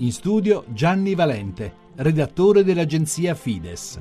In studio Gianni Valente, redattore dell'agenzia Fides.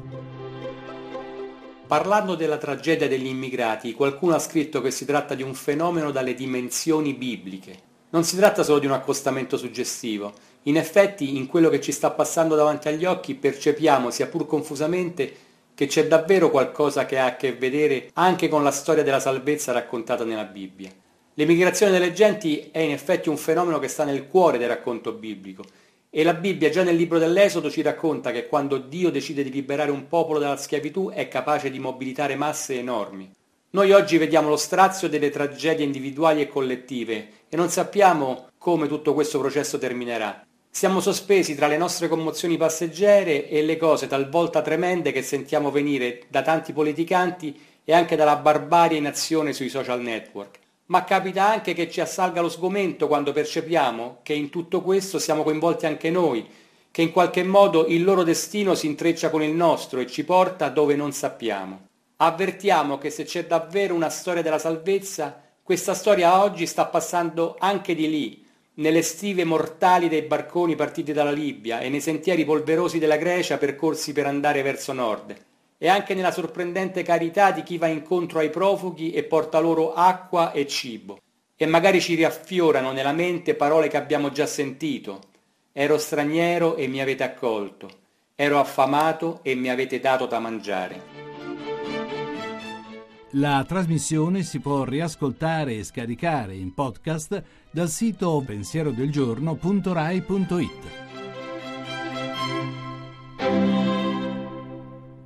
Parlando della tragedia degli immigrati, qualcuno ha scritto che si tratta di un fenomeno dalle dimensioni bibliche. Non si tratta solo di un accostamento suggestivo. In effetti, in quello che ci sta passando davanti agli occhi, percepiamo, sia pur confusamente, che c'è davvero qualcosa che ha a che vedere anche con la storia della salvezza raccontata nella Bibbia. L'emigrazione delle genti è in effetti un fenomeno che sta nel cuore del racconto biblico e la Bibbia già nel libro dell'Esodo ci racconta che quando Dio decide di liberare un popolo dalla schiavitù è capace di mobilitare masse enormi. Noi oggi vediamo lo strazio delle tragedie individuali e collettive e non sappiamo come tutto questo processo terminerà. Siamo sospesi tra le nostre commozioni passeggere e le cose talvolta tremende che sentiamo venire da tanti politicanti e anche dalla barbarie in azione sui social network ma capita anche che ci assalga lo sgomento quando percepiamo che in tutto questo siamo coinvolti anche noi, che in qualche modo il loro destino si intreccia con il nostro e ci porta dove non sappiamo. Avvertiamo che se c'è davvero una storia della salvezza, questa storia oggi sta passando anche di lì, nelle stive mortali dei barconi partiti dalla Libia e nei sentieri polverosi della Grecia percorsi per andare verso nord e anche nella sorprendente carità di chi va incontro ai profughi e porta loro acqua e cibo. E magari ci riaffiorano nella mente parole che abbiamo già sentito. Ero straniero e mi avete accolto. Ero affamato e mi avete dato da mangiare. La trasmissione si può riascoltare e scaricare in podcast dal sito pensierodelgiorno.rai.it.